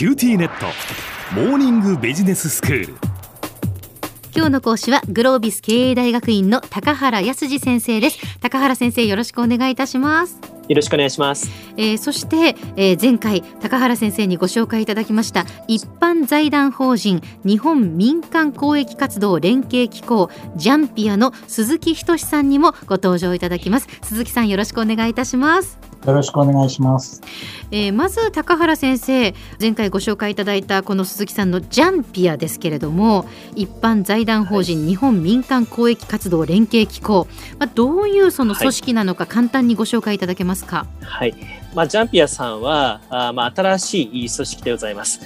QTnet。モーニングビジネススクール。今日の講師はグロービス経営大学院の高原康二先生です。高原先生よろしくお願いいたします。よろしくお願いします。えー、そして、えー、前回高原先生にご紹介いただきました一般財団法人日本民間公益活動連携機構 JANPIA の鈴木均さんにもご登場いただきます鈴木さんよろしくお願いいたしますよろしくお願いします。えー、まず高原先生前回ご紹介いただいたこの鈴木さんのジャンピアですけれども一般財団法人日本民間公益活動連携機構、まあ、どういうその組織なのか簡単にご紹介いただけますか？はい。まあ、ジャンピアさんは、あまあ、新しい組織でございます。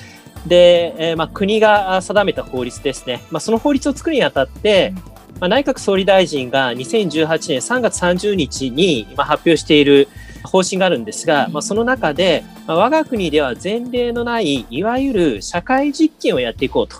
で、えー、まあ、国が定めた法律ですね。まあ、その法律を作るにあたって、まあ、内閣総理大臣が2018年3月30日に今発表している方針があるんですが、まあ、その中で、まあ、我が国では前例のない、いわゆる社会実験をやっていこうと。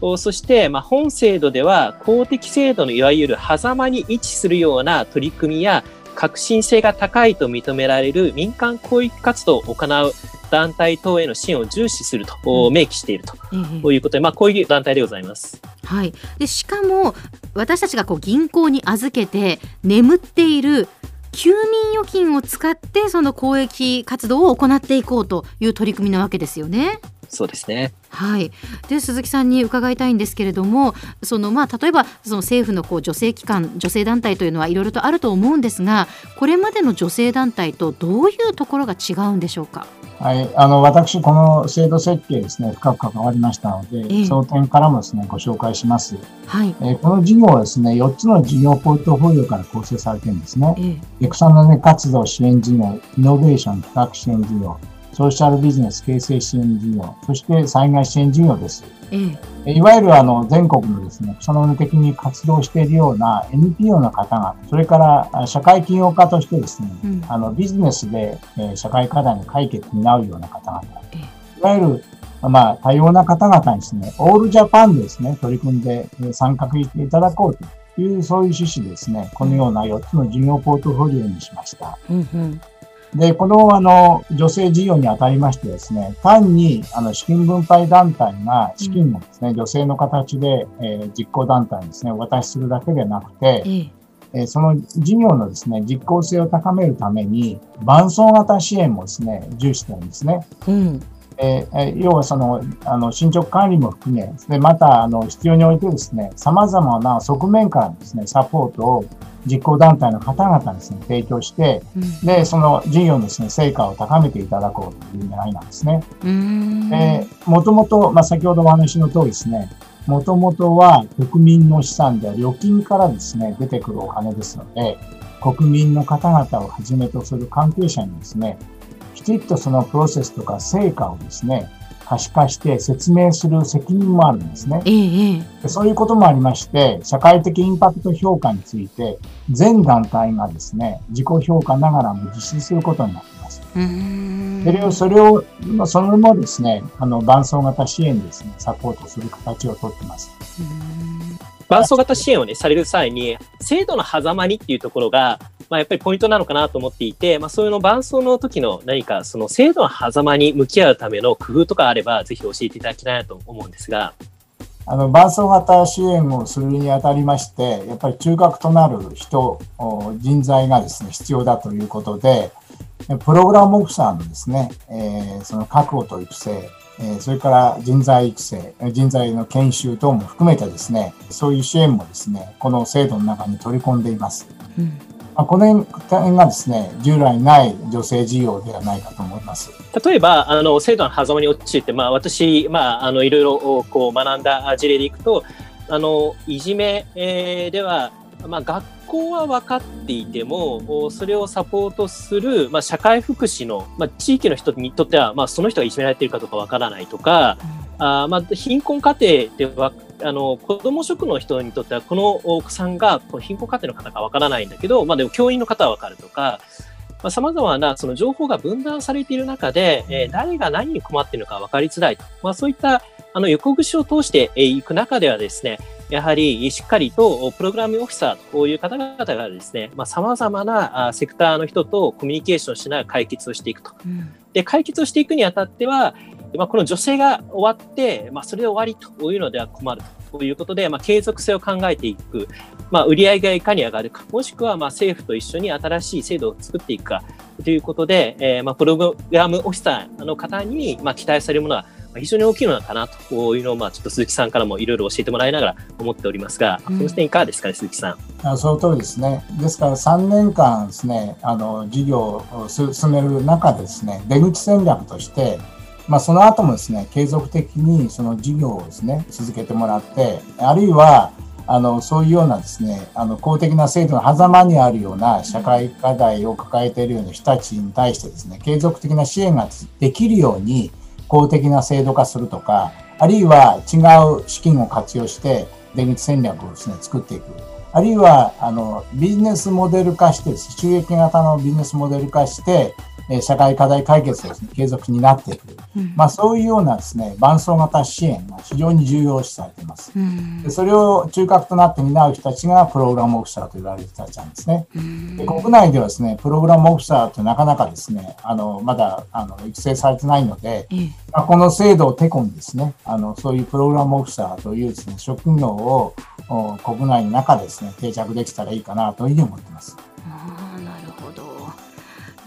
うん、そして、まあ、本制度では公的制度のいわゆる狭間に位置するような取り組みや革新性が高いと認められる民間公益活動を行う団体等への支援を重視すると、うん、明記していると、うん、いうことで、まあ、こういう団体でございます。はい、でしかも私たちがこう銀行に預けて眠っている休眠預金を使ってその公益活動を行っていこうという取り組みなわけですよね。そうですね。はい。で鈴木さんに伺いたいんですけれども、そのまあ例えばその政府のこう女性機関、女性団体というのはいろいろとあると思うんですが、これまでの女性団体とどういうところが違うんでしょうか？はい、あの私、この制度設計ですね、深く関わりましたので、えー、その点からもですね、ご紹介します。はい。えー、この事業はですね、4つの事業ポートフォリオから構成されているんですね。えー、草の根活動支援事業、イノベーション企画支援事業、ソーシャルビジネス形成支援事業、そして災害支援事業です。ええ、いわゆるあの全国のですね、草の根的に活動しているような NPO の方々、それから社会起業家としてですね、うん、あのビジネスで、えー、社会課題の解決に担うような方々、ええ、いわゆるまあ、多様な方々にですね、オールジャパンでですね、取り組んで参画していただこうという、そういう趣旨ですね、このような4つの事業ポートフォリオにしました。うんうんで、この、あの、女性事業にあたりましてですね、単に、あの、資金分配団体が資金をですね、うん、女性の形で、えー、実行団体にですね、お渡しするだけでなくて、ええ。ー、その事業のですね、実効性を高めるために、伴走型支援もですね、重視してるんですね。うんえー、要はその、あの、進捗管理も含め、で、また、あの、必要においてですね、様々な側面からですね、サポートを実行団体の方々にですね、提供して、うん、で、その事業のですね、成果を高めていただこうという狙いなんですね。えー、もともと、まあ、先ほどお話の通りですね、もともとは国民の資産である預金からですね、出てくるお金ですので、国民の方々をはじめとする関係者にですね、きちっとそのプロセスとか成果をですね、可視化して説明する責任もあるんですね。ええ、そういうこともありまして、社会的インパクト評価について、全団体がですね、自己評価ながらも実施することになっています。それを、それを、そのもですね、あの、伴走型支援ですね、サポートする形をとっています。伴走型支援をね、される際に、制度の狭間にっていうところが、まあ、やっぱりポイントなのかなと思っていて、まあ、そういうの伴走の時の何かその制度の狭間に向き合うための工夫とかあれば、ぜひ教えていただきたいなと思うんですが。あの、伴走型支援をするにあたりまして、やっぱり中核となる人、人材がですね、必要だということで、プログラムオフィサーのですね、えー、その確保と育成、えー、それから人材育成、人材の研修等も含めてですね、そういう支援もですね、この制度の中に取り込んでいます。うんまあ、この点がですね、従来ない女性事業ではないかと思います。例えば、あの、制度の狭間に陥って、まあ、私、まあ、あの、いろいろ、こう、学んだ事例でいくと、あの、いじめ、えー、では、まあ、学校は分かっていても、それをサポートする、まあ、社会福祉の、まあ、地域の人にとっては、まあ、その人がいじめられているかどうか分からないとか、あまあ、貧困家庭では、あの、子供職の人にとっては、このお子さんが、この貧困家庭の方かわからないんだけど、まあでも教員の方はわかるとか、まあ、様々なその情報が分断されている中で、えー、誰が何に困っているのか分かりづらいと。まあそういった、あの、横串を通していく中ではですね、やはりしっかりとプログラムオフィサーという方々がですね、まあ、様々なセクターの人とコミュニケーションしながら解決をしていくと。うん、で、解決をしていくにあたっては、まあ、この女性が終わって、まあ、それで終わりというのでは困ると。いうことで、まあ、継続性を考えていく、まあ、売上がいかに上がるか、もしくはまあ政府と一緒に新しい制度を作っていくか。ということで、えー、まあプログラムオフィサーの方にまあ期待されるものは非常に大きいのかなと。いうのを、まあ、ちょっと鈴木さんからもいろいろ教えてもらいながら思っておりますが、この点いかがですかね、鈴木さん。あその通りですね。ですから3年間ですね、あの、事業を進める中でですね、出口戦略として、まあ、その後もですね、継続的にその事業をですね、続けてもらって、あるいは、あの、そういうようなですね、あの、公的な制度の狭間にあるような社会課題を抱えているような人たちに対してですね、継続的な支援ができるように、公的な制度化するとか、あるいは違う資金を活用して出口戦略をですね、作っていく。あるいは、あの、ビジネスモデル化して、収益型のビジネスモデル化して、え社会課題解決がです、ね、継続になっていく、うん、まあ、そういうようなですね伴走型支援が非常に重要視されています、うん、でそれを中核となって担う人たちがプログラムオフィサーと言われる人たちなんですね、うん、で国内ではですねプログラムオフィサーってなかなかですねあのまだあの育成されてないので、まあ、この制度をてこにですねあのそういうプログラムオフィサーというですね職業を国内の中でですね定着できたらいいかなというふうに思ってます。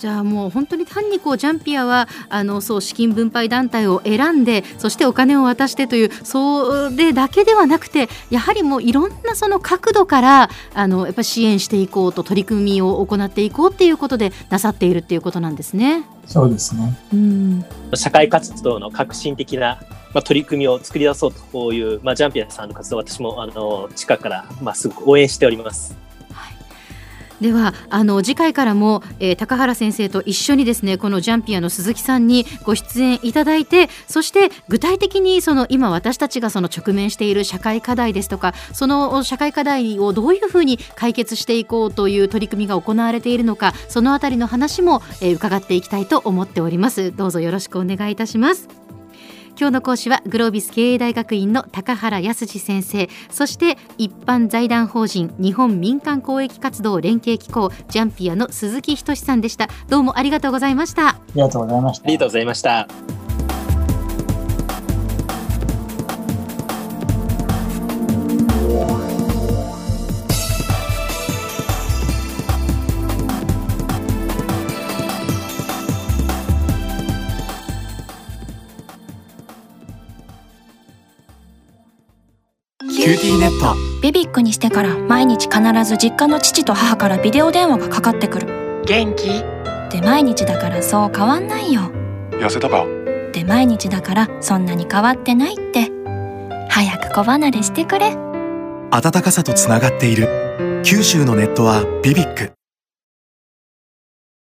じゃあもう本当に単にこうジャンピアはあのそう資金分配団体を選んでそしてお金を渡してというそれだけではなくてやはりもういろんなその角度からあのやっぱ支援していこうと取り組みを行っていこうっていうことでなさっているっていうことなんですね。そうですね、うん、社会活動の革新的なまあ、取り組みを作り出そうという、まあ、ジャンピアさんの活動私もあの近くから、まあ、すごく応援しております。ではあの次回からも、えー、高原先生と一緒にですねこのジャンピアの鈴木さんにご出演いただいてそして具体的にその今私たちがその直面している社会課題ですとかその社会課題をどういうふうに解決していこうという取り組みが行われているのかそのあたりの話も、えー、伺っていきたいと思っております。どうぞよろしくお願いいたします。今日の講師はグロービス経営大学院の高原康先生。そして一般財団法人日本民間公益活動連携機構ジャンピアの鈴木仁さんでした。どうもありがとうございました。ありがとうございました。ありがとうございましたQTnet。 BBIQ にしてから毎日必ず実家の父と母からビデオ電話がかかってくる。元気？で毎日だからそう変わんないよ。痩せたか？で毎日だからそんなに変わってないって。早く子離れしてくれ。暖かさとつながっている。九州のネットは BBIQ